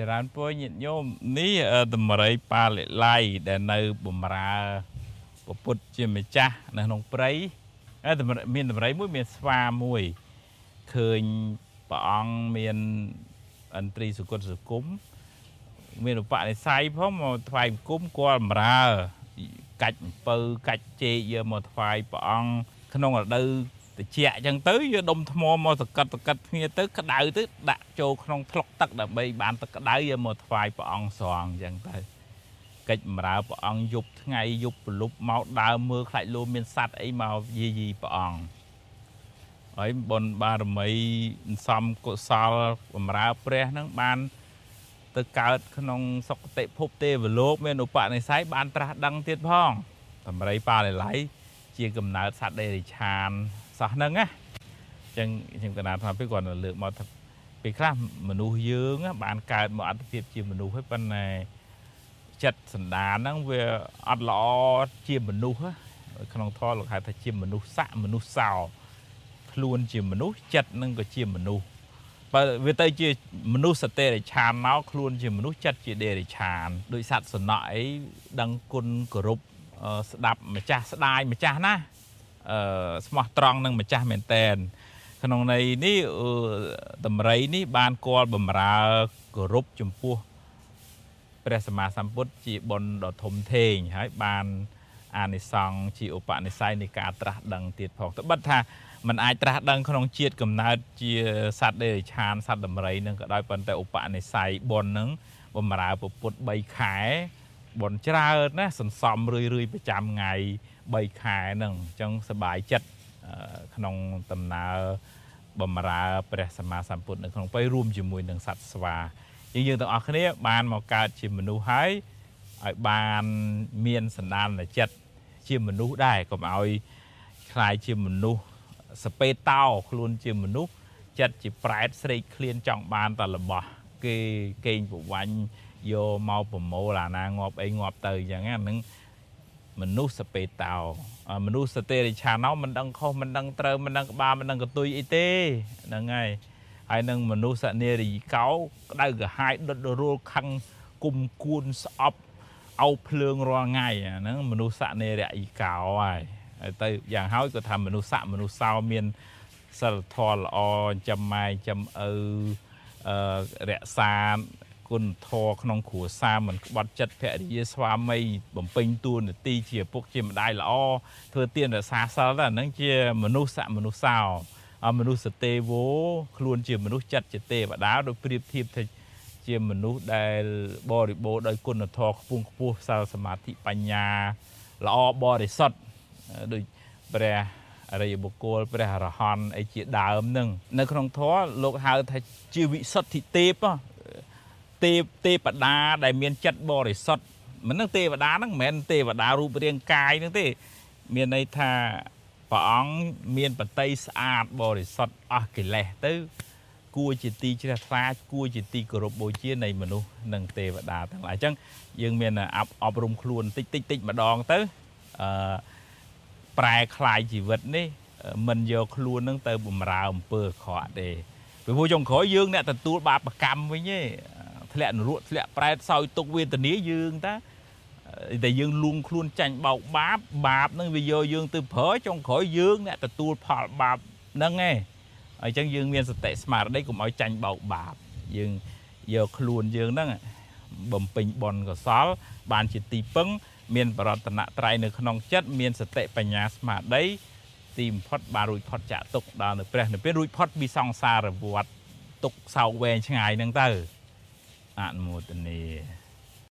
ច្រើនពរញាតិញោមនេះតម្រៃប៉ាលិឡៃដែលនៅបំរើពុទ្ធជាម្ចាស់នៅក្នុងព្រៃមានតម្រៃមួយមានស្វាមួយឃើញព្រះអង្គមានអន្ត្រីសុគតសុគមមានឧបនិស្ស័យផងមកថ្វាយបង្គំគាល់បំរើកាច់អំពៅកាច់ជែកយកមកថ្វាយព្រះអង្គក្នុងរដូវ ត្រជាក់អញ្ចឹងទៅយកដុំថ្មមកសកាត់សកាត់គ្នាទៅក្តៅទៅដាក់ចូលក្នុងថ្លុកទឹកដើម្បីបានទឹកក្តៅយកមកថ្វាយព្រះអង្គស្រង់អញ្ចឹងទៅកិច្ចបម្រើព្រះអង្គយប់ថ្ងៃយប់ប្រលប់មកដើរមើលខ្លាច់លោមានសัตว์អីមកយាយីព្រះអង្គហើយបុណ្យបារមីសំកុសលបម្រើព្រះនឹងបានទៅកើតក្នុងសុគតិភពទេវលោកមានឧបនិស្ស័យបានត្រាស់ដឹងទៀតផងតម្រៃប៉ាលិឡៃជាកំណើតសត្វដេរិឆាន សោះហ្នឹងណាអញ្ចឹងខ្ញុំកណាថាពេលគាត់លើកមកថាពេលខ្លះមនុស្សយើងបានកើតមកអត្តភាពជាមនុស្សហើយប៉ុន្តែចិត្តសន្តានហ្នឹងវាអត់ល្អជាមនុស្សក្នុងធម៌លោកហៅថាជាមនុស្សស័កមនុស្សសោខ្លួនជាមនុស្សចិត្តនឹងក៏ជាមនុស្សបើវាទៅជាមនុស្សសតេរិឆានមកខ្លួនជាមនុស្សចិត្តជាដេរិឆានដោយសត្វសំណក់អីដឹងគុណគោរពស្ដាប់ម្ចាស់ស្ដាយម្ចាស់ណាអឺ ស្មោះត្រង់នឹងម្ចាស់មែនតែនក្នុងន័យនេះតម្រៃនេះបានគាល់បំរើគោរពចំពោះព្រះសម្មាសម្ពុទ្ធជាបុណ្យដ៏ធំធេងហើយបានអានិសង្ឃជាឧបនិស្ស័យនៃការត្រាស់ដឹងទៀតផងត្បិតថាมันអាចត្រាស់ដឹងក្នុងជាតិកំណើតជាសត្វដេរិឆានសត្វដំរីនឹងក៏ដោយប៉ុន្តែឧបនិស្ស័យបុណ្យនឹងបំរើពុទ្ធ3ខែបុណ្យច្រើនណាសន្សំរឿយរឿយប្រចាំថ្ងៃ 3ខែហ្នឹងអញ្ចឹងសប្បាយចិត្តក្នុងដំណើរបំរើព្រះសម្មាសម្ពុទ្ធនៅក្នុងព្រៃរួមជាមួយនឹងសត្វស្វាយើងយើងទាំងអស់គ្នាបានមកកើតជាមនុស្សហើយឲ្យបានមានសន្តានចិត្តជាមនុស្សដែរកុំឲ្យខ្លាយជាមនុស្សសពេតោខ្លួនជាមនុស្សចិត្តជាប្រែតស្រេកឃ្លានចង់បានតែរបស់គេកេងប្រវាញ់យកមកប្រមូលអាណាងាប់អីងាប់ទៅអញ្ចឹងហ្នឹង មនុស្សសពេតោមនុស្សសតេរិឆាណោមិនដឹងខុសមិនដឹងត្រូវមិនដឹងក្បាលមិនដឹងកតុយអីទេហ្នឹងហើយហើយនឹងមនុស្សសនេរីកោក្តៅក្រហាយដុតរលខឹងគុំគួនស្អប់អោភ្លើងរាល់ថ្ងៃអាហ្នឹងមនុស្សសនេរយីកោហើយហើយទៅយ៉ាងហើយក៏ថាមនុស្សស័កមនុស្សសោមានសិលធម៌ល្អចំម៉ែចំឪរក្សា គុណធម៌ក្នុងគ្រួសារមិនក្បត់ចិត្តភរិយាស្វាមីបំពេញតួនាទីជាពុកជាម្ដាយល្អធ្វើទានរក្សាសិលហ្នឹងជាមនុស្សស័កមនុស្សសោមនុស្សសទេវោខ្លួនជាមនុស្សចិត្តជាទេវតាដោយប្រៀបធៀបថាជាមនុស្សដែលបរិបូរដោយគុណធម៌ខ្ពង់ខ្ពស់សិលសមាធិបញ្ញាល្អបរិសុទ្ធដូចព្រះអរិយបុគ្គលព្រះអរហន្តអីជាដើមនឹងនៅក្នុងធម៌លោកហៅថាជាវិសុទ្ធិទេព ទេពទេវតាដែលមានចិត្តបរិសុទ្ធមិននឹងទេវតាហ្នឹងមិនមែនទេវតារូបរាងកាយហ្នឹងទេមានន័យថាព្រះអង្គមានបតីស្អាតបរិសុទ្ធអស់កិលេសទៅ គួរជាទីជ្រះថ្លាគួរជាទីគោរពបូជានៃមនុស្សនិងទេវតាទាំងឡាយអញ្ចឹងយើងមានអប់រំខ្លួនតិចតិចតិចម្ដងទៅអឺប្រែคลายជីវិតនេះមិនយកខ្លួននឹងទៅបំរើអំពើអាក្រក់ទេពីព្រោះចុងក្រោយយើងអ្នកទទួលបាបកម្មវិញទេ ធ្លាក់នរកធ្លាក់ប្រែតសោយទុកវេទនាយើងតាតែយើងលួងខ្លួនចាញ់បោកបាបបាបនឹងវាយកយើងទៅប្រើចុងក្រោយយើងអ្នកទទួលផលបាបហ្នឹងឯងអញ្ចឹងយើងមានសតិស្មារតីកុំឲ្យចាញ់បោកបាបយើងយកខ្លួនយើងហ្នឹងបំពេញបុណ្យកុសល បានជាទីពឹង មានបរតនត្រ័យនៅក្នុងចិត្តមានសតិបញ្ញាស្មារតីទីបំផុតបានរួចផុតចាក់ទុកដល់នៅព្រះនិព្វានរួចផុតពីសង្សារវដ្តទុកសោកវែងឆ្ងាយហ្នឹងទៅ អនុមោទនា